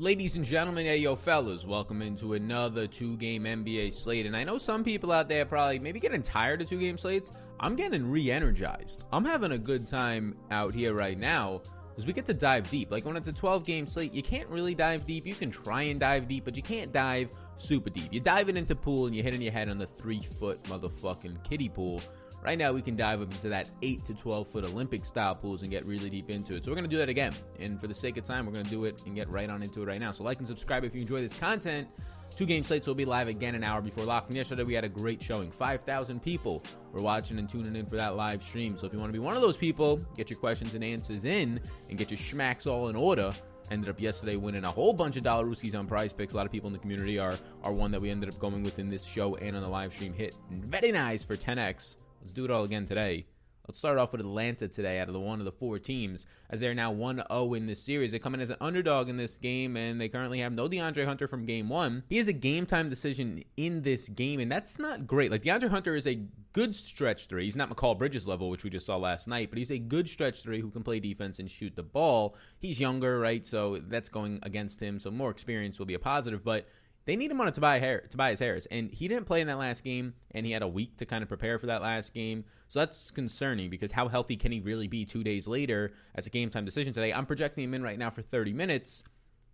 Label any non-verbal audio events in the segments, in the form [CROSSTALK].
Ladies and gentlemen, hey yo fellas, welcome into another two-game NBA slate. And I know some people out there probably maybe getting tired of two-game slates. I'm getting re-energized. I'm having a good time out here right now because we get to dive deep. Like when it's a 12-game slate, you can't really dive deep. You can try and dive deep, but you can't dive super deep. You're diving into pool and you're hitting your head on the three-foot motherfucking kiddie pool Right now, we can dive up into that 8 to 12 foot Olympic style pools and get really deep into it. So, we're going to do that again. And for the sake of time, we're going to do it and get right on into it right now. So, like and subscribe if you enjoy this content. Two game slates will be live again an hour before locking. Yesterday, we had a great showing. 5,000 people were watching and tuning in for that live stream. So, if you want to be one of those people, get your questions and answers in and get your schmacks all in order ended up yesterday winning a whole bunch of dollar rooskies on prize picks. A lot of people in the community are are one that we ended up going with in this show and on the live stream hit. Very nice for 10x. Let's do it all again today. Let's start off with Atlanta today out of the one of the four teams, as they're now 1 0 in this series. They come in as an underdog in this game, and they currently have no DeAndre Hunter from game one. He is a game time decision in this game, and that's not great. Like, DeAndre Hunter is a good stretch three. He's not Mikal Bridges level, which we just saw last night, but he's a good stretch three who can play defense and shoot the ball. He's younger, right? So that's going against him. So more experience will be a positive, but they need him on a Tobias Harris, Tobias Harris, and he didn't play in that last game, and he had a week to kind of prepare for that last game. So that's concerning because how healthy can he really be two days later as a game time decision today? I'm projecting him in right now for 30 minutes,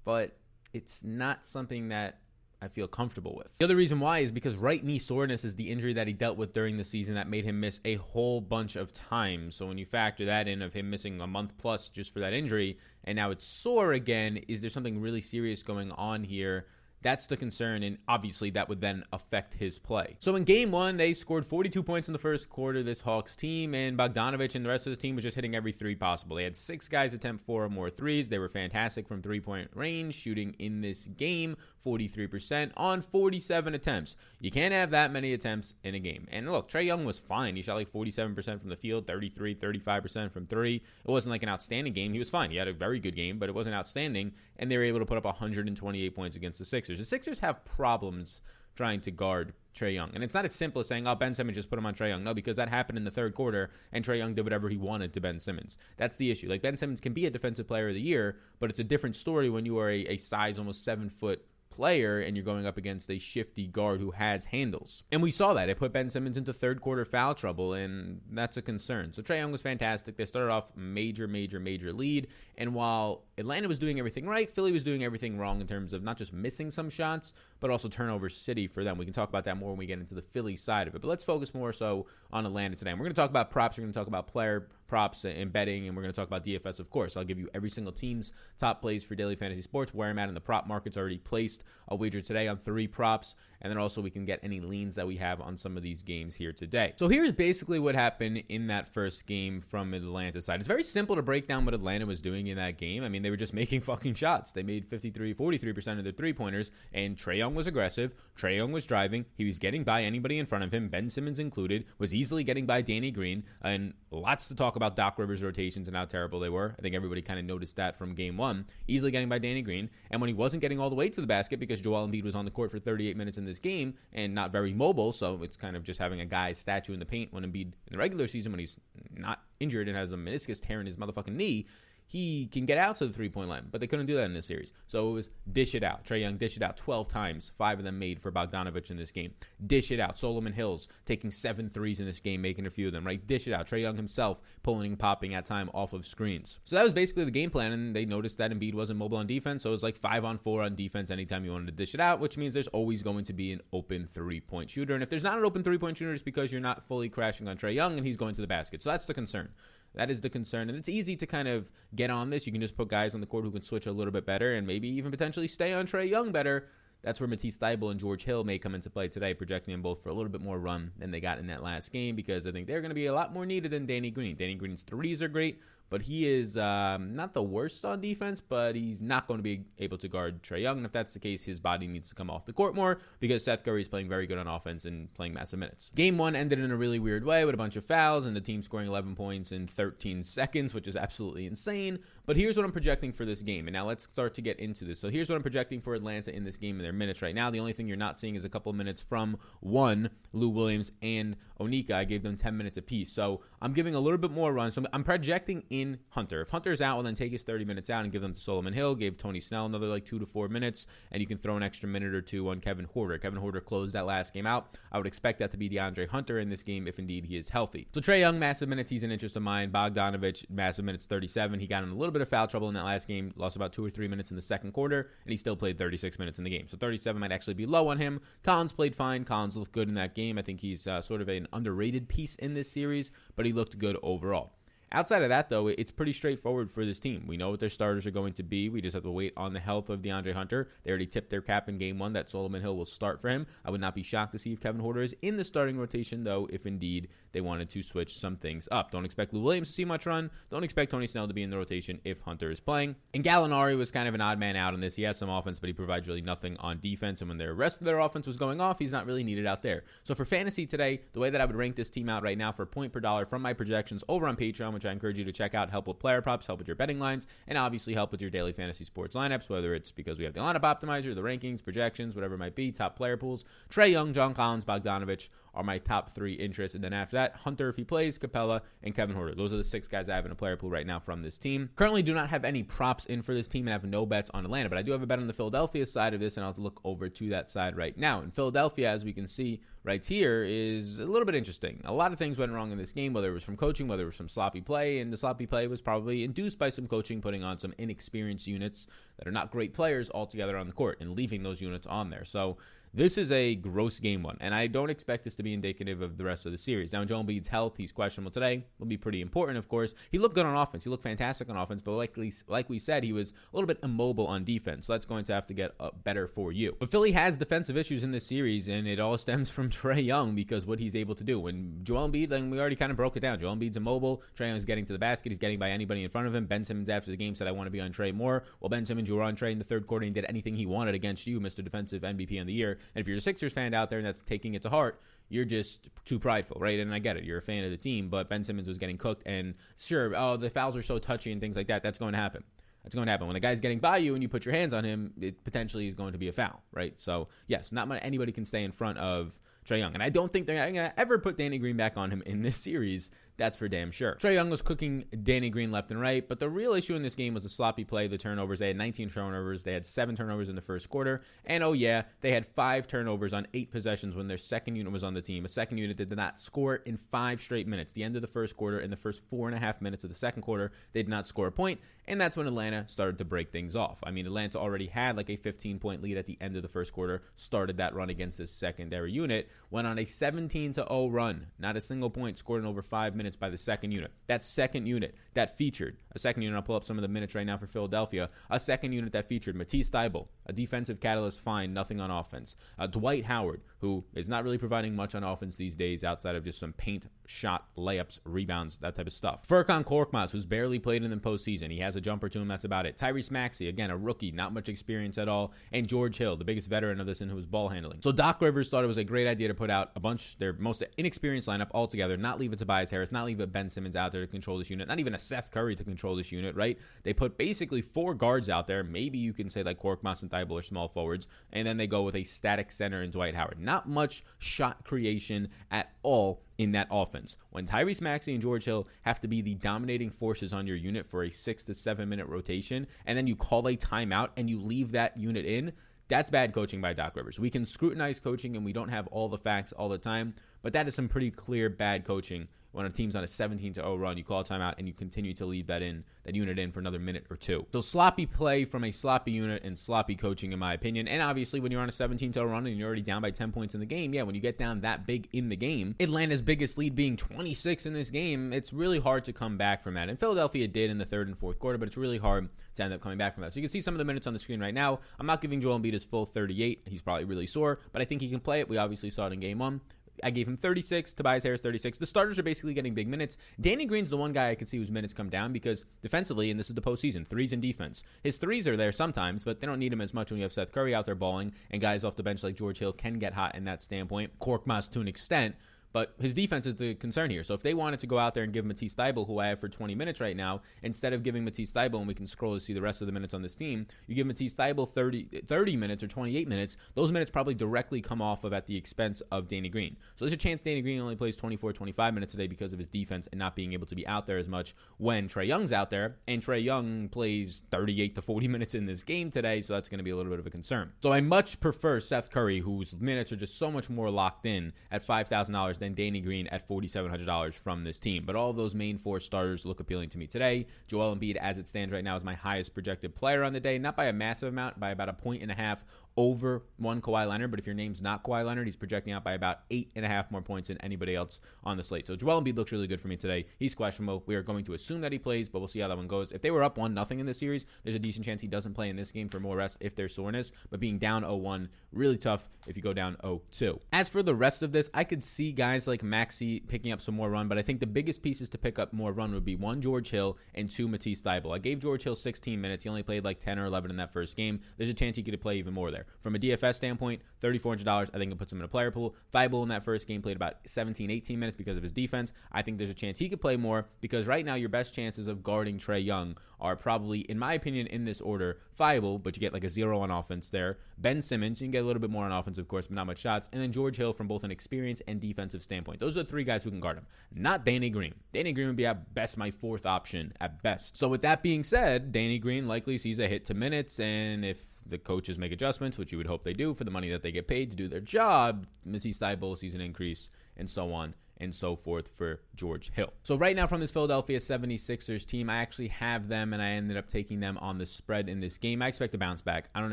but it's not something that I feel comfortable with. The other reason why is because right knee soreness is the injury that he dealt with during the season that made him miss a whole bunch of time. So when you factor that in of him missing a month plus just for that injury, and now it's sore again, is there something really serious going on here? That's the concern, and obviously that would then affect his play. So in game one, they scored 42 points in the first quarter, this Hawks team, and Bogdanovic and the rest of the team was just hitting every three possible. They had six guys attempt four or more threes. They were fantastic from three point range, shooting in this game 43% on 47 attempts. You can't have that many attempts in a game. And look, Trae Young was fine. He shot like 47% from the field, 33, 35% from three. It wasn't like an outstanding game. He was fine. He had a very good game, but it wasn't outstanding. And they were able to put up 128 points against the Sixers. The Sixers have problems trying to guard Trae Young. And it's not as simple as saying, oh, Ben Simmons just put him on Trae Young. No, because that happened in the third quarter, and Trae Young did whatever he wanted to Ben Simmons. That's the issue. Like, Ben Simmons can be a defensive player of the year, but it's a different story when you are a, a size almost seven foot player and you're going up against a shifty guard who has handles. And we saw that. It put Ben Simmons into third quarter foul trouble, and that's a concern. So Trae Young was fantastic. They started off major, major, major lead. And while Atlanta was doing everything right, Philly was doing everything wrong in terms of not just missing some shots, but also turnover city for them. We can talk about that more when we get into the Philly side of it. But let's focus more so on Atlanta today. And we're going to talk about props. We're going to talk about player props and betting, and we're going to talk about DFS, of course. I'll give you every single team's top plays for daily fantasy sports, where I'm at in the prop market's already placed a wager today on three props, and then also we can get any leans that we have on some of these games here today. So here's basically what happened in that first game from Atlanta side. It's very simple to break down what Atlanta was doing in that game. I mean, they were just [LAUGHS] making fucking shots. They made 53, 43% of their three pointers, and Trae Young was aggressive. Trae Young was driving. He was getting by anybody in front of him, Ben Simmons included, was easily getting by Danny Green, and lots to talk about Doc Rivers' rotations and how terrible they were. I think everybody kind of noticed that from game one. Easily getting by Danny Green, and when he wasn't getting all the way to the basket because Joel Embiid was on the court for 38 minutes in this game and not very mobile, so it's kind of just having a guy's statue in the paint when Embiid in the regular season when he's not injured and has a meniscus tear in his motherfucking knee he can get out to the three point line, but they couldn't do that in this series. So it was dish it out. Trae Young dish it out 12 times, five of them made for Bogdanovic in this game. Dish it out. Solomon Hills taking seven threes in this game, making a few of them, right? Dish it out. Trae Young himself pulling and popping at time off of screens. So that was basically the game plan, and they noticed that Embiid wasn't mobile on defense, so it was like five on four on defense anytime you wanted to dish it out, which means there's always going to be an open three point shooter. And if there's not an open three point shooter, it's because you're not fully crashing on Trae Young and he's going to the basket. So that's the concern. That is the concern. And it's easy to kind of get on this. You can just put guys on the court who can switch a little bit better and maybe even potentially stay on Trae Young better. That's where Matisse Thybulle and George Hill may come into play today, projecting them both for a little bit more run than they got in that last game because I think they're going to be a lot more needed than Danny Green. Danny Green's threes are great, but he is um, not the worst on defense, but he's not going to be able to guard Trae Young. And if that's the case, his body needs to come off the court more because Seth Curry is playing very good on offense and playing massive minutes. Game one ended in a really weird way with a bunch of fouls and the team scoring 11 points in 13 seconds, which is absolutely insane. But here's what I'm projecting for this game. And now let's start to get into this. So here's what I'm projecting for Atlanta in this game in their minutes right now. The only thing you're not seeing is a couple minutes from one, Lou Williams and Onyeka. I gave them 10 minutes apiece. So I'm giving a little bit more run. So I'm projecting in main Hunter. If Hunter's out, well, then take his 30 minutes out and give them to Solomon Hill. Gave Tony Snell another like two to four minutes, and you can throw an extra minute or two on Kevin Huerter. Kevin Huerter closed that last game out. I would expect that to be DeAndre Hunter in this game if indeed he is healthy. So Trae Young, massive minutes. He's an interest of mine. Bogdanovic, massive minutes, 37. He got in a little bit of foul trouble in that last game. Lost about two or three minutes in the second quarter, and he still played 36 minutes in the game. So 37 might actually be low on him. Collins played fine. Collins looked good in that game. I think he's uh, sort of an underrated piece in this series, but he looked good overall. Outside of that, though, it's pretty straightforward for this team. We know what their starters are going to be. We just have to wait on the health of DeAndre Hunter. They already tipped their cap in game one that Solomon Hill will start for him. I would not be shocked to see if Kevin Huerter is in the starting rotation, though, if indeed they wanted to switch some things up. Don't expect Lou Williams to see much run. Don't expect Tony Snell to be in the rotation if Hunter is playing. And Gallinari was kind of an odd man out in this. He has some offense, but he provides really nothing on defense. And when the rest of their offense was going off, he's not really needed out there. So for fantasy today, the way that I would rank this team out right now for point per dollar from my projections over on Patreon, which I encourage you to check out help with player props, help with your betting lines, and obviously help with your daily fantasy sports lineups, whether it's because we have the lineup optimizer, the rankings, projections, whatever it might be, top player pools. Trae Young, John Collins, Bogdanovic are my top three interests. And then after that, Hunter if he plays, Capela, and Kevin Huerter. Those are the six guys I have in a player pool right now from this team. Currently do not have any props in for this team and have no bets on Atlanta, but I do have a bet on the Philadelphia side of this, and I'll look over to that side right now. In Philadelphia, as we can see right here, is a little bit interesting. A lot of things went wrong in this game, whether it was from coaching, whether it was from sloppy play, and the sloppy play was probably induced by some coaching putting on some inexperienced units that are not great players altogether on the court and leaving those units on there. So this is a gross game one, and I don't expect this to be indicative of the rest of the series. Now, Joel Embiid's health, he's questionable today, will be pretty important, of course. He looked good on offense. He looked fantastic on offense, but like, like we said, he was a little bit immobile on defense, so that's going to have to get uh, better for you. But Philly has defensive issues in this series, and it all [LAUGHS] stems from Trae Young because what he's able to do. When Joel Embiid, then we already kind of broke it down. Joel Embiid's immobile. Trae Young is getting to the basket. He's getting by anybody in front of him. Ben Simmons after the game said, I want to be on Trae more. Well, Ben Simmons, you were on Trae in the third quarter and did anything he wanted against you, Mr. Defensive MVP of the year. And if you're a Sixers fan, out there and that's taking it to heart, you're just too prideful, right? And I get it. You're a fan of the team, but Ben Simmons was getting cooked. And sure, oh, the fouls are so touchy and things like that. That's going to happen. That's going to happen. When the guy's getting by you and you put your hands on him, it potentially is going to be a foul, right? So, yes, not anybody can stay in front of Trae Young. And I don't think they're going to ever put Danny Green back on him in this series. That's for damn sure. Trae Young was cooking Danny Green left and right, but the real issue in this game was the sloppy play, the turnovers. They had 19 turnovers. They had seven turnovers in the first quarter. And oh, yeah, they had five turnovers on eight possessions when their second unit was on the team. A second unit that did not score in five straight minutes. The end of the first quarter, in the first four and a half minutes of the second quarter, they did not score a point, And that's when Atlanta started to break things off. I mean, Atlanta already had like a 15 point lead at the end of the first quarter, started that run against this secondary unit, went on a 17 to 0 run. Not a single point scored in over five minutes by the second unit. That second unit that featured a second unit. I'll pull up some of the minutes right now for Philadelphia. A second unit that featured Matisse Thybulle, a defensive catalyst, fine, nothing on offense. Uh, Dwight Howard, who is not really providing much on offense these days outside of just some paint shot, layups, rebounds, that type of stuff. Furkan Korkmaz, who's barely played in the postseason. He has a jumper to him. That's about it. Tyrese Maxey, again, a rookie, not much experience at all. And George Hill, the biggest veteran of this and who's ball handling. So Doc Rivers thought it was a great idea to put out a bunch, their most inexperienced lineup altogether, not leave to Tobias Harris, not leave it Ben Simmons out there to control this unit, not even a Seth Curry to control this unit, right? They put basically four guards out there. Maybe you can say like Korkmaz and Are small forwards, and then they go with a static center in Dwight Howard. Not much shot creation at all in that offense. When Tyrese Maxey and George Hill have to be the dominating forces on your unit for a six to seven minute rotation, and then you call a timeout and you leave that unit in, that's bad coaching by Doc Rivers. We can scrutinize coaching and we don't have all the facts all the time, but that is some pretty clear bad coaching when a team's on a 17 to 0 run, you call a timeout and you continue to leave that in, that unit in for another minute or two. So sloppy play from a sloppy unit and sloppy coaching, in my opinion. And obviously, when you're on a 17 to 0 run and you're already down by 10 points in the game, yeah, when you get down that big in the game, Atlanta's biggest lead being 26 in this game, it's really hard to come back from that. And Philadelphia did in the third and fourth quarter, but it's really hard to end up coming back from that. So you can see some of the minutes on the screen right now. I'm not giving Joel Embiid his full 38. He's probably really sore, but I think he can play it. We obviously saw it in game one. I gave him 36. Tobias Harris 36. The starters are basically getting big minutes. Danny Green's the one guy I can see whose minutes come down because defensively, and this is the postseason, threes in defense. His threes are there sometimes, but they don't need him as much when you have Seth Curry out there balling and guys off the bench like George Hill can get hot in that standpoint. Korkmaz to an extent. But his defense is the concern here. So if they wanted to go out there and give Matisse Thybulle, who I have for 20 minutes right now, instead of giving Matisse Thybulle, and we can scroll to see the rest of the minutes on this team, you give Matisse Thybulle 30, 30 minutes or 28 minutes, those minutes probably directly come off of at the expense of Danny Green. So there's a chance Danny Green only plays 24, 25 minutes today because of his defense and not being able to be out there as much when Trae Young's out there. And Trae Young plays 38 to 40 [LAUGHS] minutes in this game today, so that's going to be a little bit of a concern. So I much prefer Seth Curry, whose minutes are just so much more locked in at $5,000 than Danny Green at $4,700 from this team. But all those main four starters look appealing to me today. Joel Embiid, as it stands right now, is my highest projected player on the day, not by a massive amount, by about a point and a half over one Kawhi Leonard. But if your name's not Kawhi Leonard, he's projecting out by about eight and a half more points than anybody else on the slate. So Joel Embiid looks really good for me today. He's questionable. We are going to assume that he plays, but we'll see how that one goes. If they were up one nothing in the series, there's a decent chance he doesn't play in this game for more rest if there's soreness. But being down 0-1, really tough if you go down 0-2. As for the rest of this, I could see guys like Maxey picking up some more run, but I think the biggest pieces to pick up more run would be one George Hill and two Matisse Thybulle. I gave George Hill 16 minutes. He only played like 10 or 11 in that first game. There's a chance he could play even more there. From a DFS standpoint, $3,400, I think it puts him in a player pool. Thybulle in that first game played about 17, 18 minutes because of his defense. I think there's a chance he could play more because right now your best chances of guarding Trae Young are probably, in my opinion, in this order, Thybulle, but you get like a zero on offense there. Ben Simmons, you can get a little bit more on offense, of course, but not much shots. And then George Hill from both an experience and defensive standpoint. Those are the three guys who can guard him. Not Danny Green. Danny Green would be at best my fourth option at best. So with that being said, Danny Green likely sees a hit to minutes, and if the coaches make adjustments, which you would hope they do for the money that they get paid to do their job, Matisse Thybulle sees an increase, and so on and so forth for George Hill. So right now from this Philadelphia 76ers team, I actually have them and I ended up taking them on the spread in this game. I expect to bounce back. I don't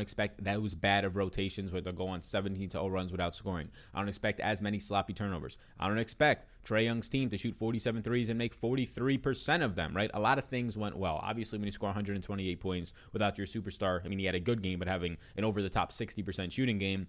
expect those bad of rotations where they'll go on 17 to 0 runs without scoring. I don't expect as many sloppy turnovers. I don't expect Trae Young's team to shoot 47 threes and make 43% of them, right? A lot of things went well. Obviously, when you score 128 points without your superstar, I mean, he had a good game, but having an over the top 60% shooting game,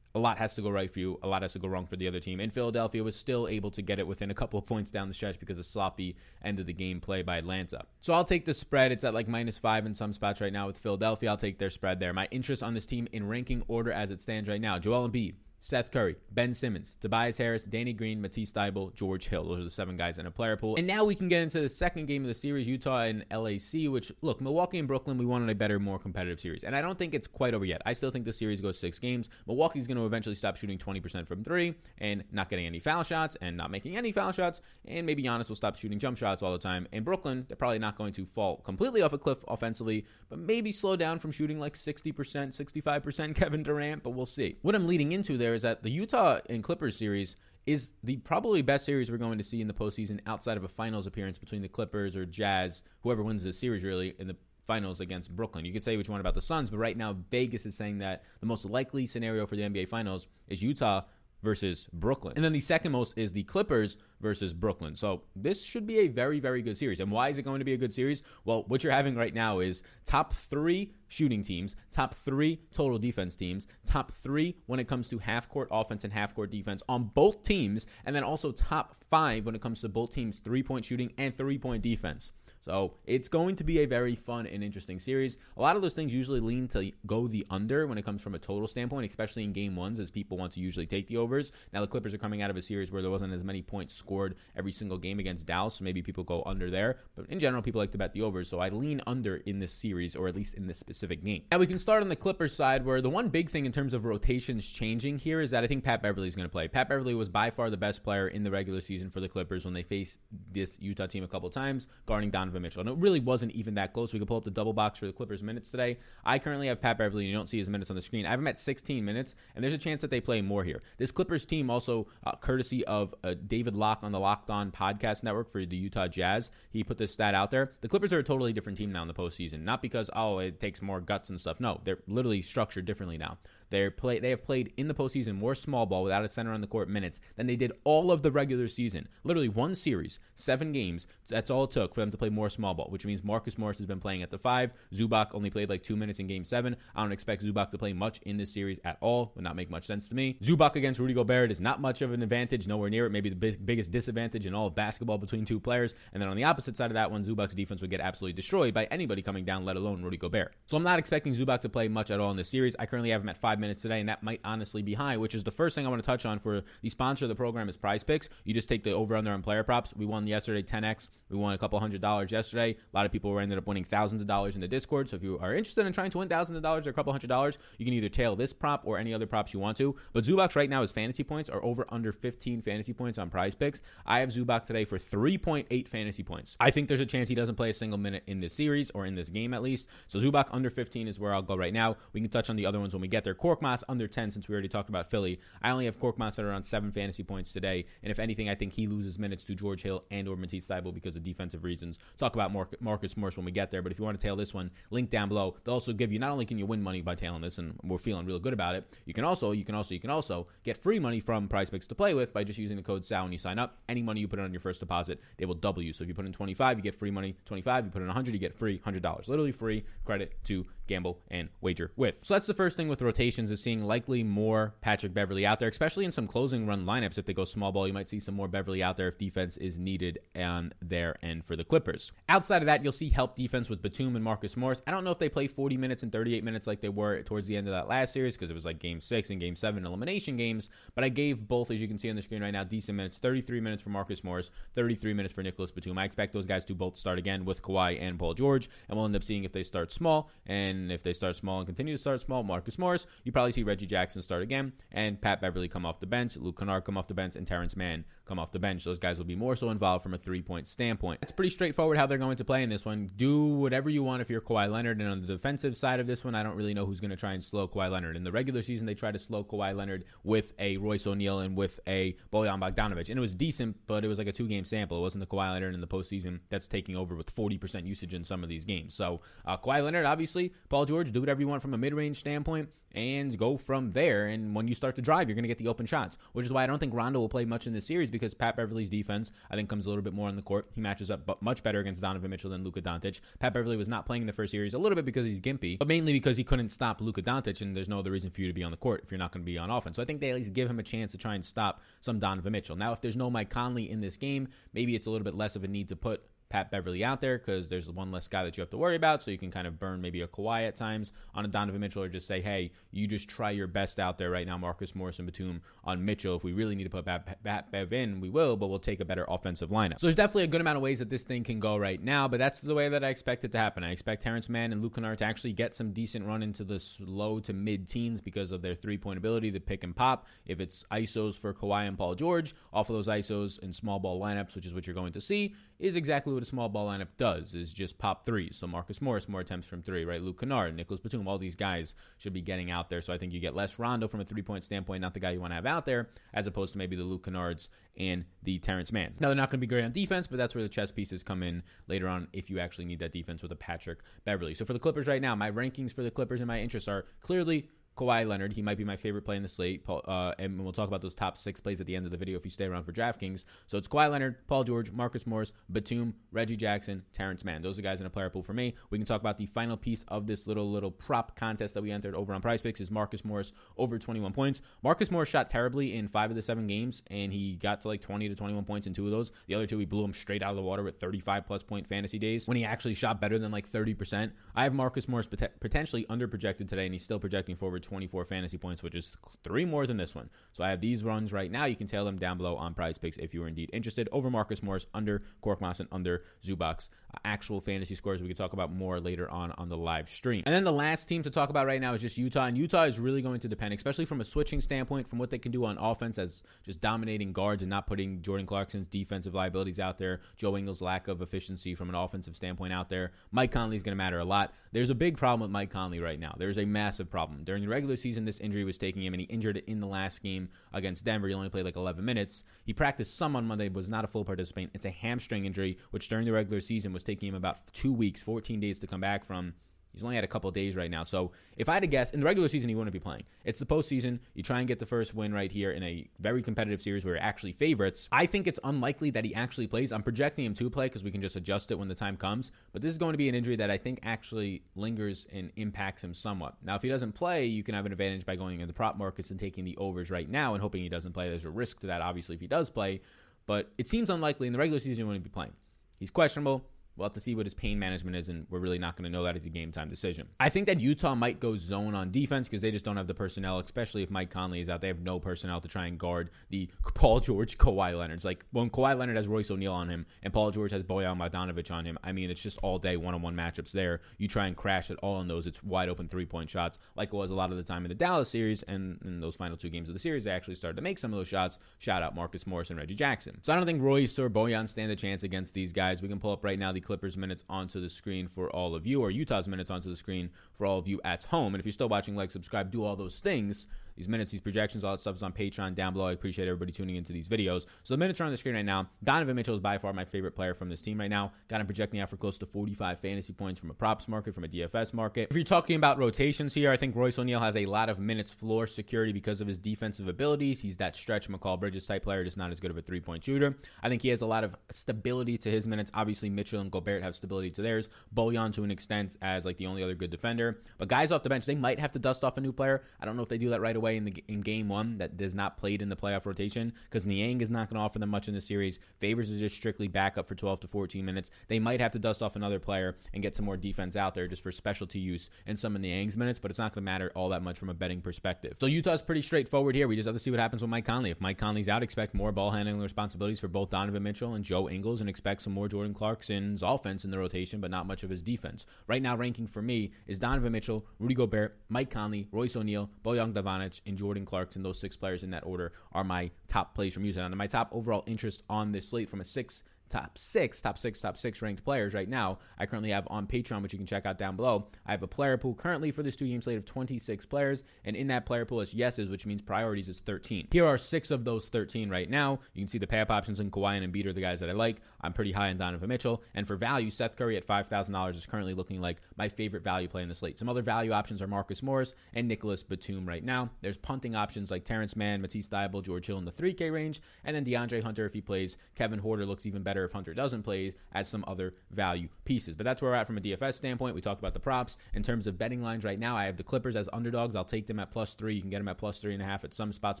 a lot has to go right for you. A lot has to go wrong for the other team. And Philadelphia was still able to get it within a couple of points down the stretch because of sloppy end of the game play by Atlanta. So I'll take the spread. It's at like minus five in some spots right now with Philadelphia. I'll take their spread there. My interest on this team in ranking order as it stands right now Joel Embiid, Seth Curry, Ben Simmons, Tobias Harris, Danny Green, Matisse Thybulle, George Hill. Those are the seven guys in a player pool. And now we can get into the second game of the series, Utah and LAC, which, look, Milwaukee and Brooklyn, we wanted a better, more competitive series. And I don't think it's quite over yet. I still think the series goes six games. Milwaukee's going to eventually stop shooting 20% from three and not getting any foul shots and not making any foul shots. And maybe Giannis will stop shooting jump shots all the time. And Brooklyn, they're probably not going to fall completely off a cliff offensively, but maybe slow down from shooting like 60%, 65% Kevin Durant, but we'll see. What I'm leading into there is that the Utah and Clippers series is the probably best series we're going to see in the postseason outside of a finals appearance between the Clippers or Jazz, whoever wins this series really in the finals against Brooklyn. You could say which one about the Suns, but right now Vegas is saying that the most likely scenario for the NBA finals is Utah versus Brooklyn. And then the second most is the Clippers versus Brooklyn. So this should be a very, very good series. And why is it going to be a good series? Well, what you're having right now is top three shooting teams, top three total defense teams, top three when it comes to half court offense and half court defense on both teams, and then also top five when it comes to both teams' three point shooting and three point defense. So it's going to be a very fun and interesting series. A lot of those things usually lean to go the under when it comes from a total standpoint, especially in game ones, as people want to usually take the overs. Now the Clippers are coming out of a series where there wasn't as many points scored every single game against Dallas, so maybe people go under there. But in general, people like to bet the overs, so I lean under in this series, or at least in this specific game. Now we can start on the Clippers side, where the one big thing in terms of rotations changing here is that I think Pat Beverley is going to play. Pat Beverley was by far the best player in the regular season for the Clippers when they faced this Utah team a couple times, guarding Donovan Mitchell. And it really wasn't even that close. We could pull up the double box for the Clippers minutes today. I currently have Pat Beverley, and you don't see his minutes on the screen. I have him at 16 minutes, and there's a chance that they play more here. This Clippers team also, uh, courtesy of uh, David Locke on the Locked On Podcast Network for the Utah Jazz, he put this stat out there. The Clippers are a totally different team now in the postseason. Not because, oh, it takes more guts and stuff. No, they're literally structured differently now. They play. They have played in the postseason more small ball without a center on the court minutes than they did all of the regular season. Literally one series, seven games. That's all it took for them to play more small ball, which means Marcus Morris has been playing at the five. Zubac only played like two minutes in game seven. I don't expect Zubac to play much in this series at all. Would not make much sense to me. Zubac against Rudy Gobert is not much of an advantage, nowhere near it. Maybe the big, biggest disadvantage in all of basketball between two players. And then on the opposite side of that one, Zubac's defense would get absolutely destroyed by anybody coming down, let alone Rudy Gobert. So I'm not expecting Zubac to play much at all in this series. I currently have him at five minutes today, and that might honestly be high, which is the first thing I want to touch on for the sponsor of the program is Prize Picks. You just take the over under on player props. We won yesterday 10x. We won a couple hundred dollars yesterday. A lot of people were ended up winning thousands of dollars in the Discord. So if you are interested in trying to win thousands of dollars or a couple hundred dollars, you can either tail this prop or any other props you want to. But Zubac right now his fantasy points are over under 15 fantasy points on Prize Picks. I have Zubac today for 3.8 fantasy points. I think there's a chance he doesn't play a single minute in this series or in this game at least. So Zubac under 15 is where I'll go right now. We can touch on the other ones when we get there. Korkmaz under 10 since we already talked about Philly. I only have Korkmaz at around seven fantasy points today, and if anything, I think he loses minutes to George Hill and or Matisse Thybulle because of defensive reasons. Talk about Marcus Morris when we get there, but if you want to tail this one, link down below. They'll also give you not only can you win money by tailing this, and we're feeling real good about it. You can also, you can also, you can also get free money from Prize Picks to play with by just using the code SAL when you sign up. Any money you put in on your first deposit, they will double you. So if you put in 25, you get free money. 25, you put in 100, you get free $100. Literally free credit to gamble and wager with. So that's the first thing with rotations is seeing likely more Patrick Beverley out there, especially in some closing run lineups. If they go small ball, you might see some more Beverley out there if defense is needed on their end for the Clippers. Outside of that, you'll see help defense with Batum and Marcus Morris. I don't know if they play 40 minutes and 38 minutes like they were towards the end of that last series because it was like game six and game seven elimination games, but I gave both, as you can see on the screen right now, decent minutes 33 minutes for Marcus Morris, 33 minutes for Nicholas Batum. I expect those guys to both start again with Kawhi and Paul George, and we'll end up seeing if they start small and and if they start small and continue to start small, Marcus Morris, you probably see Reggie Jackson start again, and Pat Beverley come off the bench, Luke Kennard come off the bench, and Terance Mann come off the bench. Those guys will be more so involved from a three point standpoint. It's pretty straightforward how they're going to play in this one. Do whatever you want if you're Kawhi Leonard. And on the defensive side of this one, I don't really know who's going to try and slow Kawhi Leonard. In the regular season, they tried to slow Kawhi Leonard with a Royce O'Neale and with a Bojan Bogdanovic. And it was decent, but it was like a two game sample. It wasn't the Kawhi Leonard in the postseason that's taking over with 40% usage in some of these games. So uh, Kawhi Leonard, obviously, Paul George, do whatever you want from a mid range standpoint and go from there. And when you start to drive, you're going to get the open shots, which is why I don't think Rondo will play much in this series because Pat Beverley's defense, I think, comes a little bit more on the court. He matches up but much better against Donovan Mitchell than Luka Doncic. Pat Beverley was not playing in the first series a little bit because he's gimpy, but mainly because he couldn't stop Luka Doncic, and there's no other reason for you to be on the court if you're not going to be on offense. So I think they at least give him a chance to try and stop some Donovan Mitchell. Now, if there's no Mike Conley in this game, maybe it's a little bit less of a need to put Pat Beverley out there because there's one less guy that you have to worry about. So you can kind of burn maybe a Kawhi at times on a Donovan Mitchell or just say, hey, you just try your best out there right now, Marcus Morris and Batum on Mitchell. If we really need to put Pat, Pat Bev in, we will, but we'll take a better offensive lineup. So there's definitely a good amount of ways that this thing can go right now, but that's the way that I expect it to happen. I expect Terance Mann and Luke Kennard to actually get some decent run into the low to mid teens because of their three point ability, the pick and pop. If it's ISOs for Kawhi and Paul George, off of those ISOs in small ball lineups, which is what you're going to see, is exactly what a small ball lineup does, is just pop threes. So Marcus Morris, more attempts from three, right? Luke Kennard, Nicholas Batum, all these guys should be getting out there. So I think you get less Rondo from a three point standpoint, not the guy you want to have out there, as opposed to maybe the Luke Kennards and the Terance Manns. Now, they're not going to be great on defense, but that's where the chess pieces come in later on if you actually need that defense with a Patrick Beverley. So for the Clippers right now, my rankings for the Clippers and my interests are clearly Kawhi Leonard. He might be my favorite play in the slate. Paul, uh, and we'll talk about those top six plays at the end of the video if you stay around for DraftKings. So it's Kawhi Leonard, Paul George, Marcus Morris, Batum, Reggie Jackson, Terance Mann. Those are guys in a player pool for me. We can talk about the final piece of this little little prop contest that we entered over on Prize Picks is Marcus Morris over 21 points. Marcus Morris shot terribly in five of the seven games, and he got to like 20 to 21 points in two of those. The other two, he blew him straight out of the water with 35 plus point fantasy days when he actually shot better than like 30%. I have Marcus Morris pot- potentially under projected today, and he's still projecting for over 24 fantasy points, which is three more than this one. So I have these runs right now. You can tail them down below on Prize Picks if you are indeed interested. Over Marcus Morris, under Korkmaz, and under Zubac's uh, actual fantasy scores. We can talk about more later on on the live stream. And then the last team to talk about right now is just Utah, and Utah is really going to depend, especially from a switching standpoint, from what they can do on offense as just dominating guards and not putting Jordan Clarkson's defensive liabilities out there. Joe Ingles' lack of efficiency from an offensive standpoint out there. Mike Conley is going to matter a lot. There's a big problem with Mike Conley right now. There's a massive problem. During the regular season, this injury was taking him, and he injured it in the last game against Denver. He only played like 11 minutes. He practiced some on Monday, but was not a full participant. It's a hamstring injury, which during the regular season was taking him about two weeks, 14 days to come back from He's only had a couple days right now. So if I had to guess, in the regular season, he wouldn't be playing. It's the postseason. You try and get the first win right here in a very competitive series where you're actually favorites. I think it's unlikely that he actually plays. I'm projecting him to play because we can just adjust it when the time comes. But this is going to be an injury that I think actually lingers and impacts him somewhat. Now, if he doesn't play, you can have an advantage by going in the prop markets and taking the overs right now and hoping he doesn't play. There's a risk to that, obviously, if he does play. But it seems unlikely in the regular season he wouldn't be playing. He's questionable. We'll have to see what his pain management is, and we're really not going to know that as a game time decision. I think that Utah might go zone on defense because they just don't have the personnel, especially if Mike Conley is out. They have no personnel to try and guard the Paul George, Kawhi Leonard's. Like when Kawhi Leonard has Royce O'Neale on him and Paul George has Bojan Bogdanovic on him, I mean, it's just all day one on one matchups there. You try and crash it all on those. It's wide open three point shots, like it was a lot of the time in the Dallas series. And in those final two games of the series, they actually started to make some of those shots. Shout out Marcus Morris and Reggie Jackson. So I don't think Royce or Bojan stand a chance against these guys. We can pull up right now the Clippers minutes onto the screen for all of you, or Utah's minutes onto the screen for all of you at home. And if you're still watching, like, subscribe, do all those things these minutes, these projections, all that stuff is on Patreon down below. I appreciate everybody tuning into these videos. So the minutes are on the screen right now. Donovan Mitchell is by far my favorite player from this team right now. Got him projecting out for close to 45 fantasy points from a props market, from a DFS market. If you're talking about rotations here, I think Royce O'Neale has a lot of minutes floor security because of his defensive abilities. He's that stretch Mikal Bridges type player, just not as good of a three point shooter. I think he has a lot of stability to his minutes. Obviously, Mitchell and Gobert have stability to theirs. Bojan to an extent as like the only other good defender. But guys off the bench, they might have to dust off a new player. I don't know if they do that right away in the in game one that does not played in the playoff rotation because Niang is not going to offer them much in the series. Favors is just strictly backup for 12 to 14 minutes. They might have to dust off another player and get some more defense out there just for specialty use in some of Niang's minutes, but it's not going to matter all that much from a betting perspective. So Utah's pretty straightforward here. We just have to see what happens with Mike Conley. If Mike Conley's out, expect more ball handling responsibilities for both Donovan Mitchell and Joe Ingles and expect some more Jordan Clarkson's offense in the rotation, but not much of his defense. Right now, ranking for me is Donovan Mitchell, Rudy Gobert, Mike Conley, Royce O'Neale, Bojan Bogdanovic, and Jordan Clarkson. Those six players in that order are my top plays from Utah. And my top overall interest on this slate from a six top six, top six, top six ranked players right now. I currently have on Patreon, which you can check out down below. I have a player pool currently for this two game slate of 26 players, and in that player pool is yeses, which means priorities is 13. Here are six of those 13 right now. You can see the pay up options in Kawhi and Embiid are the guys that I like. I'm pretty high on Donovan Mitchell, and for value, Seth Curry at $5,000 is currently looking like my favorite value play in the slate. Some other value options are Marcus Morris and Nicholas Batum right now. There's punting options like Terance Mann, Matisse Thybulle, George Hill in the 3K range, and then DeAndre Hunter if he plays. Kevin Huerter looks even better if Hunter doesn't play as some other value pieces. But that's where we're at from a DFS standpoint. We talked about the props. In terms of betting lines right now, I have the Clippers as underdogs. I'll take them at plus three. You can get them at plus three and a half at some spots,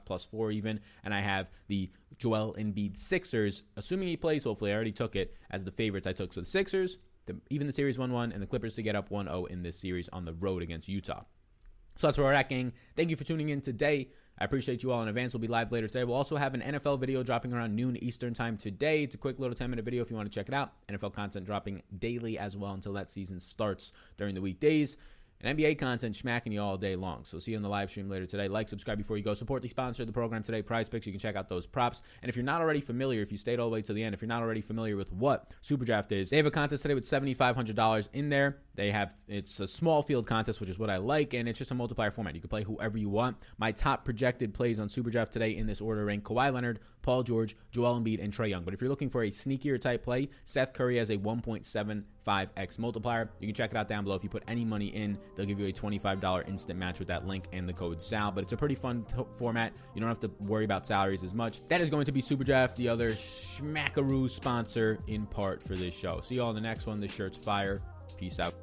plus four even. And I have the Joel Embiid Sixers, assuming he plays, hopefully I already took it as the favorites I took. So the Sixers, the, even the series 1 1, and the Clippers to get up 1 0 in this series on the road against Utah. So that's where we're at, gang. Thank you for tuning in today. I appreciate you all in advance. We'll be live later today. We'll also have an NFL video dropping around noon Eastern time today. It's a quick little 10 minute video if you want to check it out. NFL content dropping daily as well until that season starts during the weekdays and NBA content smacking you all day long. So see you on the live stream later today. Like, subscribe before you go. Support the sponsor of the program today, Prize Picks. You can check out those props. And if you're not already familiar, if you stayed all the way to the end, if you're not already familiar with what Super Draft is, they have a contest today with $7,500 in there. They have it's a small field contest, which is what I like, and it's just a multiplier format. You can play whoever you want. My top projected plays on Super Draft today in this order rank: Kawhi Leonard, Paul George, Joel Embiid, and Trae Young. But if you're looking for a sneakier type play, Seth Curry has a 1.75x multiplier. You can check it out down below. If you put any money in, they'll give you a $25 instant match with that link and the code SAL. But it's a pretty fun t- format. You don't have to worry about salaries as much. That is going to be Super Draft, the other schmackaroo sponsor in part for this show. See you all in the next one. This shirt's fire. Peace out.